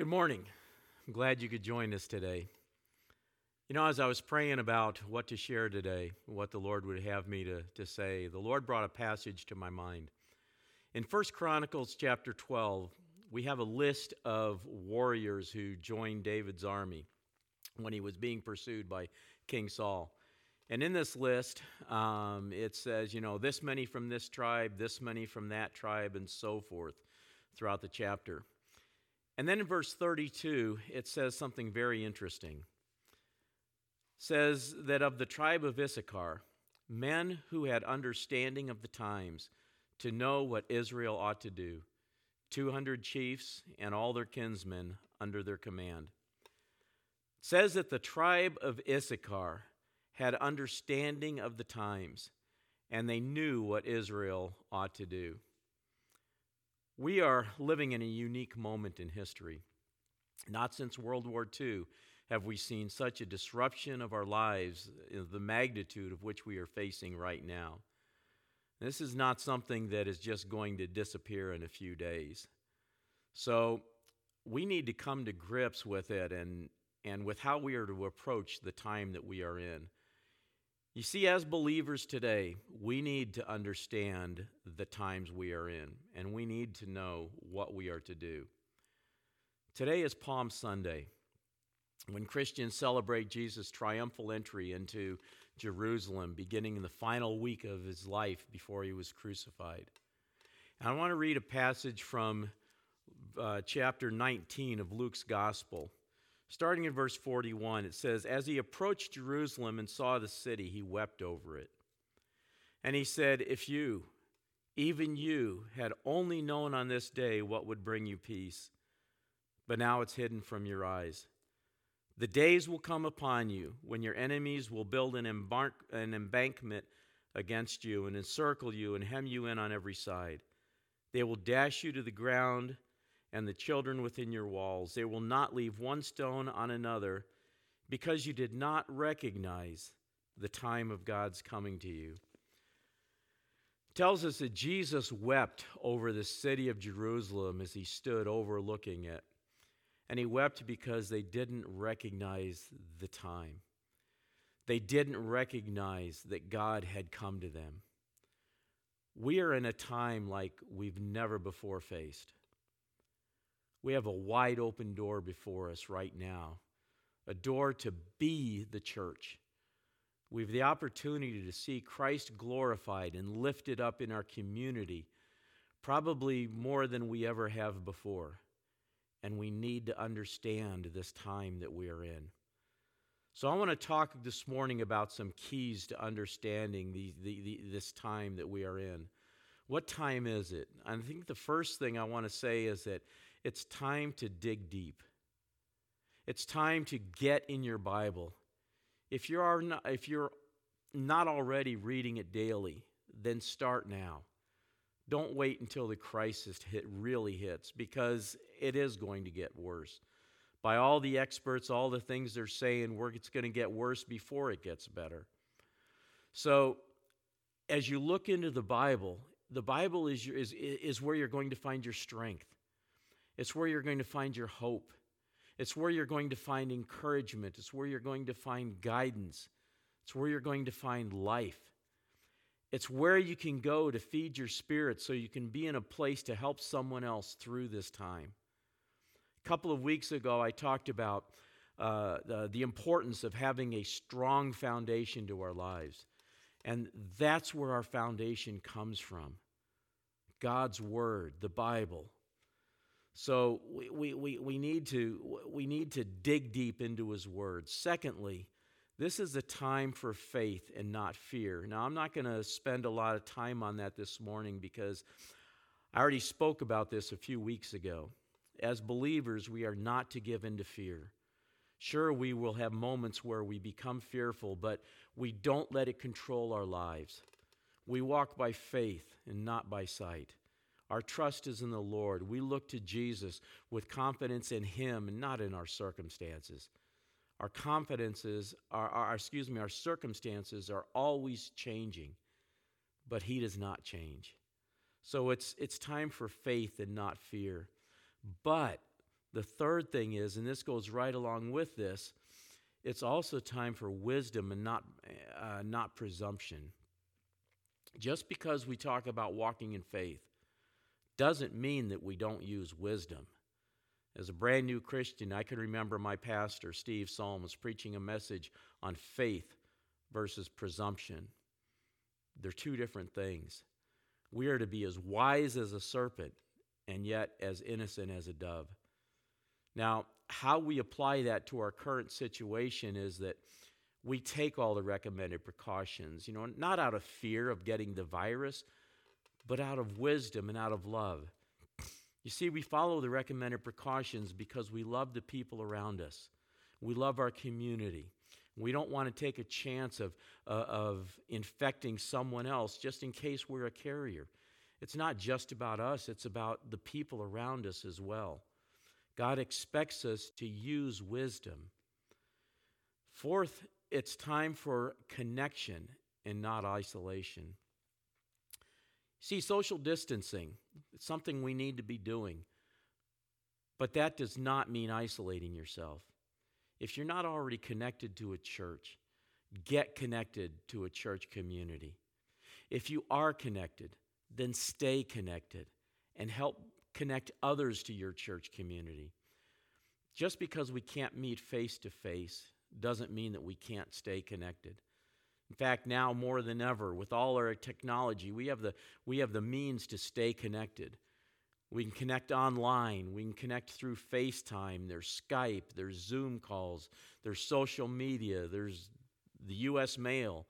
Good morning. I'm glad you could join us today. You know, as I was praying about what to share today, what the Lord would have me to, to say, the Lord brought a passage to my mind. In 1 Chronicles chapter 12, we have a list of warriors who joined David's army when he was being pursued by King Saul. And in this list, um, it says, you know, this many from this tribe, this many from that tribe, and so forth throughout the chapter. And then in verse 32, it says something very interesting. It says that of the tribe of Issachar, men who had understanding of the times to know what Israel ought to do, 200 chiefs and all their kinsmen under their command. It says that the tribe of Issachar had understanding of the times, and they knew what Israel ought to do. We are living in a unique moment in history. Not since World War II have we seen such a disruption of our lives, uh, the magnitude of which we are facing right now. This is not something that is just going to disappear in a few days. So we need to come to grips with it and, and with how we are to approach the time that we are in. You see, as believers today, we need to understand the times we are in, and we need to know what we are to do. Today is Palm Sunday, when Christians celebrate Jesus' triumphal entry into Jerusalem, beginning in the final week of his life before he was crucified. And I want to read a passage from uh, chapter 19 of Luke's Gospel. Starting in verse 41, it says, As he approached Jerusalem and saw the city, he wept over it. And he said, If you, even you, had only known on this day what would bring you peace, but now it's hidden from your eyes. The days will come upon you when your enemies will build an, embark, an embankment against you and encircle you and hem you in on every side. They will dash you to the ground and the children within your walls. They will not leave one stone on another because you did not recognize the time of God's coming to you. Tells us that Jesus wept over the city of Jerusalem as he stood overlooking it. And he wept because they didn't recognize the time. They didn't recognize that God had come to them. We are in a time like we've never before faced. We have a wide open door before us right now, a door to be the church. We have the opportunity to see Christ glorified and lifted up in our community, probably more than we ever have before. And we need to understand this time that we are in. So, I want to talk this morning about some keys to understanding the, the, the, this time that we are in. What time is it? I think the first thing I want to say is that it's time to dig deep. It's time to get in your Bible. If you are not, if you're not already reading it daily, then start now. Don't wait until the crisis hit really hits because it is going to get worse. By all the experts, all the things they're saying, it's going to get worse before it gets better. So, as you look into the Bible, the Bible is, your, is, is where you're going to find your strength. It's where you're going to find your hope. It's where you're going to find encouragement. It's where you're going to find guidance. It's where you're going to find life. It's where you can go to feed your spirit so you can be in a place to help someone else through this time. A couple of weeks ago, I talked about uh, the, the importance of having a strong foundation to our lives. And that's where our foundation comes from God's Word, the Bible. So we, we, we, need to, we need to dig deep into his words. Secondly, this is a time for faith and not fear. Now, I'm not going to spend a lot of time on that this morning because I already spoke about this a few weeks ago. As believers, we are not to give in to fear. Sure, we will have moments where we become fearful, but we don't let it control our lives. We walk by faith and not by sight. Our trust is in the Lord. We look to Jesus with confidence in Him and not in our circumstances. Our confidences, our, our, excuse me, our circumstances are always changing, but He does not change. So it's, it's time for faith and not fear. But The third thing is, and this goes right along with this, it's also time for wisdom and not, uh, not presumption. Just because we talk about walking in faith doesn't mean that we don't use wisdom. As a brand new Christian, I can remember my pastor, Steve Salm, was preaching a message on faith versus presumption. They're two different things. We are to be as wise as a serpent and yet as innocent as a dove. Now, how we apply that to our current situation is that we take all the recommended precautions, you know, not out of fear of getting the virus, but out of wisdom and out of love. You see, we follow the recommended precautions because we love the people around us. We love our community. We don't want to take a chance of, uh, of infecting someone else just in case we're a carrier. It's not just about us, it's about the people around us as well. God expects us to use wisdom. Fourth, it's time for connection and not isolation. See, social distancing, it's something we need to be doing. But that does not mean isolating yourself. If you're not already connected to a church, get connected to a church community. If you are connected, then stay connected and help connect others to your church community. Just because we can't meet face to face doesn't mean that we can't stay connected. In fact, now more than ever, with all our technology, we have the, we have the means to stay connected. We can connect online. We can connect through FaceTime. There's Skype. There's Zoom calls. There's social media. There's the U.S. mail.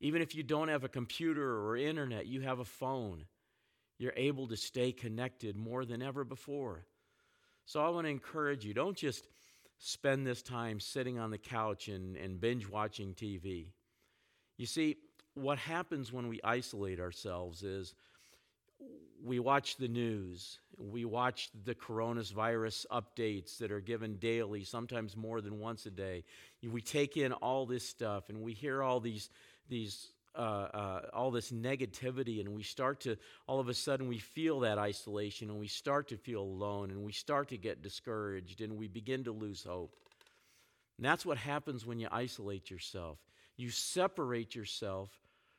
Even if you don't have a computer or internet, you have a phone. You're able to stay connected more than ever before. So I want to encourage you don't just spend this time sitting on the couch and, and binge watching TV. You see, what happens when we isolate ourselves is we watch the news, we watch the coronavirus updates that are given daily, sometimes more than once a day. We take in all this stuff and we hear all these, these uh, uh, all this negativity, and we start to, all of a sudden, we feel that isolation, and we start to feel alone, and we start to get discouraged, and we begin to lose hope. And that's what happens when you isolate yourself you separate yourself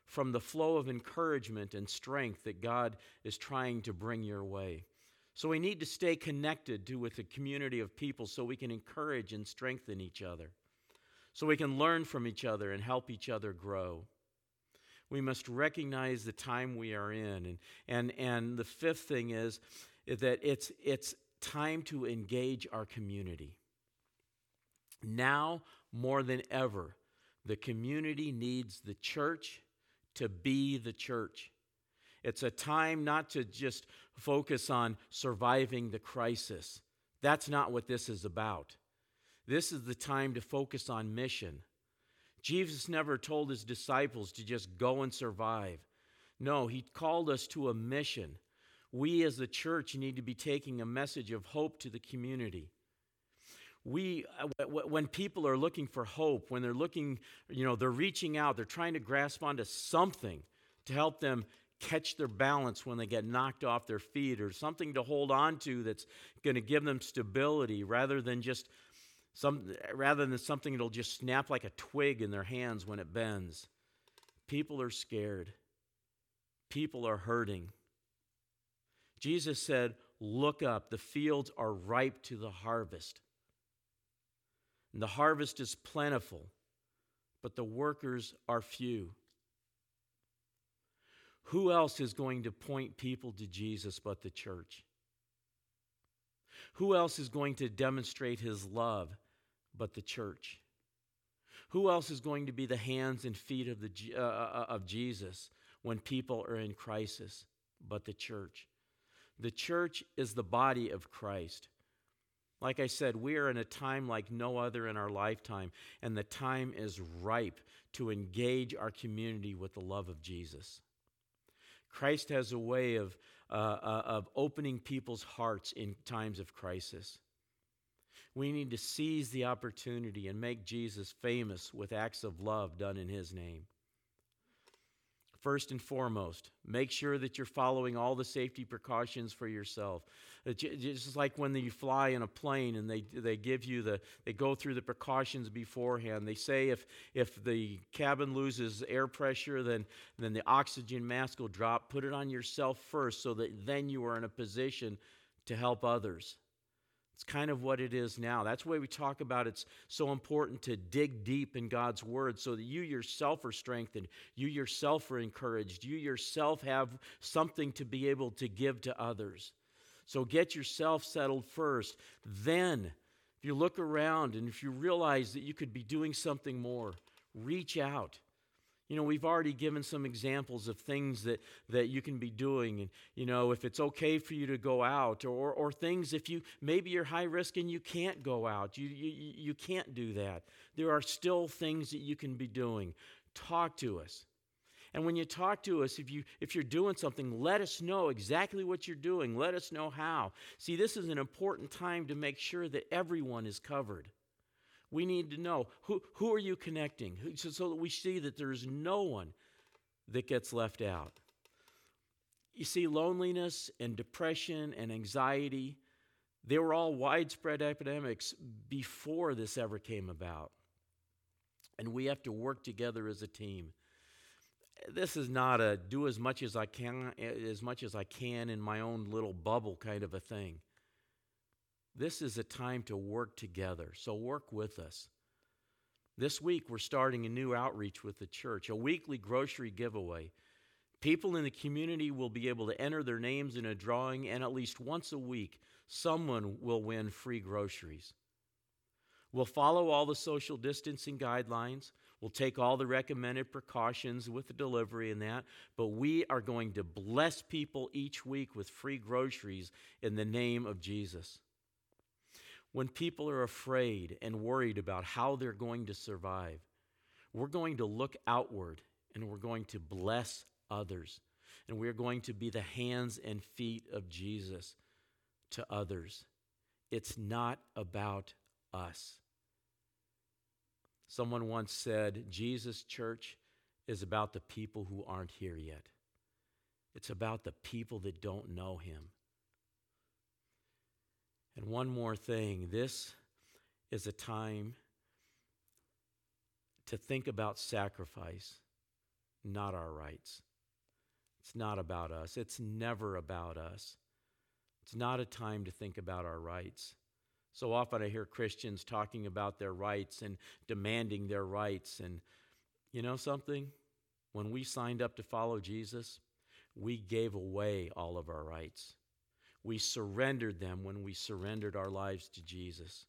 from the flow of encouragement and strength that God is trying to bring your way. So we need to stay connected to with a community of people so we can encourage and strengthen each other. So we can learn from each other and help each other grow. We must recognize the time we are in. And, and, and the fifth thing is that it's, it's time to engage our community. Now more than ever, the community needs the church to be the church. It's a time not to just focus on surviving the crisis. That's not what this is about. This is the time to focus on mission. Jesus never told his disciples to just go and survive. No, he called us to a mission. We as the church need to be taking a message of hope to the community we uh, when people are looking for hope when they're looking you know they're reaching out they're trying to grasp onto something to help them catch their balance when they get knocked off their feet or something to hold on to that's going to give them stability rather than just some rather than something that'll just snap like a twig in their hands when it bends. People are scared. People are hurting. Jesus said look up the fields are ripe to the harvest and the harvest is plentiful, but the workers are few. Who else is going to point people to Jesus but the church? Who else is going to demonstrate his love but the church? Who else is going to be the hands and feet of, the, uh, uh, of Jesus when people are in crisis but the church? The church is the body of Christ. Like I said, we are in a time like no other in our lifetime, and the time is ripe to engage our community with the love of Jesus. Christ has a way of, uh, uh, of opening people's hearts in times of crisis. We need to seize the opportunity and make Jesus famous with acts of love done in his name. First and foremost. Make sure that you're following all the safety precautions for yourself. Uh, it's just like when you fly in a plane and they, they give you the, they go through the precautions beforehand. They say if, if the cabin loses air pressure, then, then the oxygen mask will drop. Put it on yourself first so that then you are in a position to help others. It's kind of what it is now. That's why we talk about it's so important to dig deep in God's word so that you yourself are strengthened, you yourself are encouraged, you yourself have something to be able to give to others. So get yourself settled first. Then, if you look around and if you realize that you could be doing something more, reach out. You know, we've already given some examples of things that, that you can be doing. And, you know, if it's okay for you to go out, or, or things if you maybe you're high risk and you can't go out, you, you, you can't do that. There are still things that you can be doing. Talk to us. And when you talk to us, if, you, if you're doing something, let us know exactly what you're doing. Let us know how. See, this is an important time to make sure that everyone is covered. We need to know who, who are you connecting so, so that we see that there's no one that gets left out. You see, loneliness and depression and anxiety, they were all widespread epidemics before this ever came about. And we have to work together as a team. This is not a do as much as I can as much as I can in my own little bubble kind of a thing. This is a time to work together, so work with us. This week, we're starting a new outreach with the church, a weekly grocery giveaway. People in the community will be able to enter their names in a drawing, and at least once a week, someone will win free groceries. We'll follow all the social distancing guidelines. We'll take all the recommended precautions with the delivery and that, but we are going to bless people each week with free groceries in the name of Jesus. When people are afraid and worried about how they're going to survive, we're going to look outward and we're going to bless others. And we're going to be the hands and feet of Jesus to others. It's not about us. Someone once said, Jesus' church is about the people who aren't here yet. It's about the people that don't know him. And one more thing this is a time to think about sacrifice, not our rights. It's not about us. It's never about us. It's not a time to think about our rights. So often I hear Christians talking about their rights and demanding their rights. And you know something? When we signed up to follow Jesus, we gave away all of our rights. We surrendered them when we surrendered our lives to Jesus.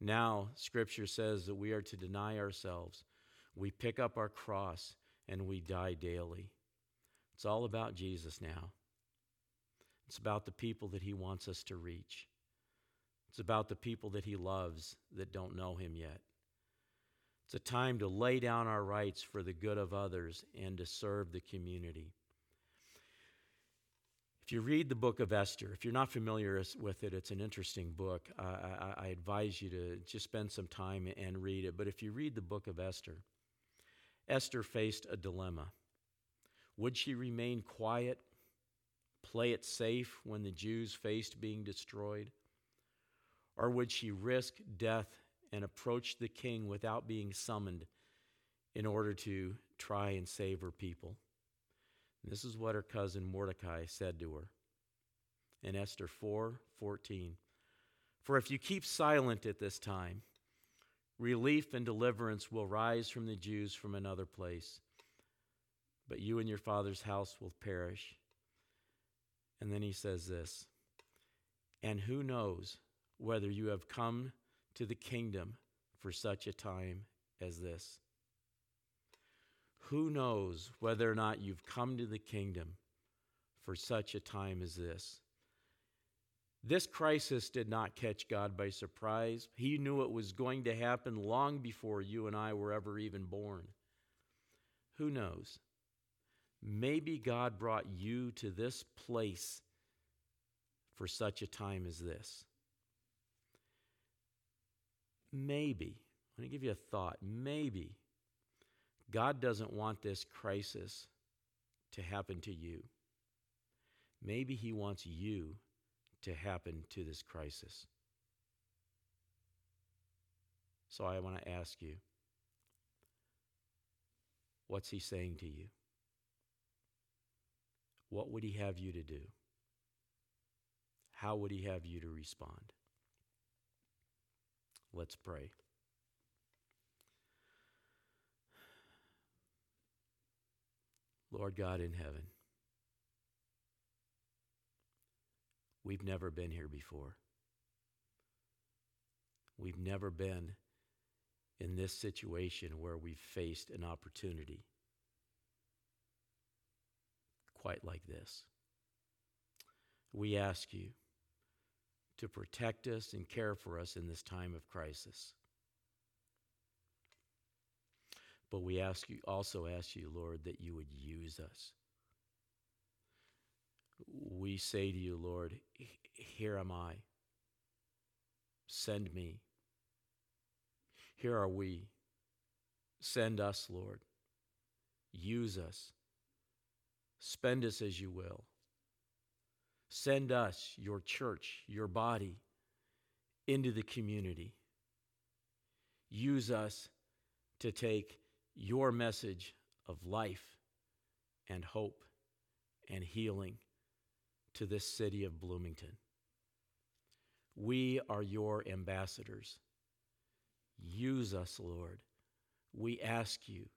Now, Scripture says that we are to deny ourselves. We pick up our cross and we die daily. It's all about Jesus now. It's about the people that He wants us to reach. It's about the people that He loves that don't know Him yet. It's a time to lay down our rights for the good of others and to serve the community. If you read the book of Esther, if you're not familiar with it, it's an interesting book. I, I, I, advise you to just spend some time and read it. But if you read the book of Esther, Esther faced a dilemma. Would she remain quiet, play it safe when the Jews faced being destroyed? Or would she risk death and approach the king without being summoned in order to try and save her people? This is what her cousin Mordecai said to her in Esther 4 14. For if you keep silent at this time, relief and deliverance will rise from the Jews from another place, but you and your father's house will perish. And then he says this And who knows whether you have come to the kingdom for such a time as this? Who knows whether or not you've come to the kingdom for such a time as this? This crisis did not catch God by surprise. He knew it was going to happen long before you and I were ever even born. Who knows? Maybe God brought you to this place for such a time as this. Maybe, let me give you a thought. Maybe God doesn't want this crisis to happen to you. Maybe He wants you to happen to this crisis. So I want to ask you what's He saying to you? What would He have you to do? How would He have you to respond? Let's pray. Lord God in heaven, we've never been here before. We've never been in this situation where we've faced an opportunity quite like this. We ask you to protect us and care for us in this time of crisis. But we ask you also ask you, Lord, that you would use us. We say to you, Lord, here am I. Send me. Here are we. Send us, Lord. Use us. Spend us as you will. Send us, your church, your body, into the community. Use us to take your message of life and hope and healing to this city of Bloomington. We are your ambassadors. Use us, Lord. We ask you,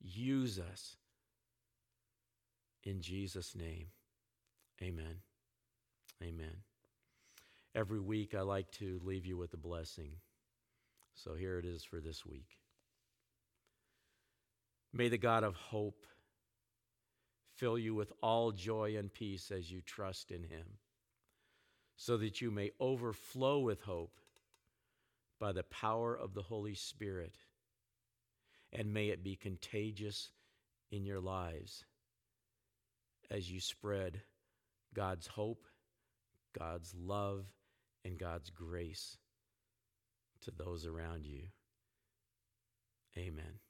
use us. In Jesus' name, amen. Amen. Every week I like to leave you with a blessing. So here it is for this week. May the God of hope fill you with all joy and peace as you trust in him, so that you may overflow with hope by the power of the Holy Spirit, and may it be contagious in your lives as you spread God's hope, God's love, and God's grace to those around you. Amen.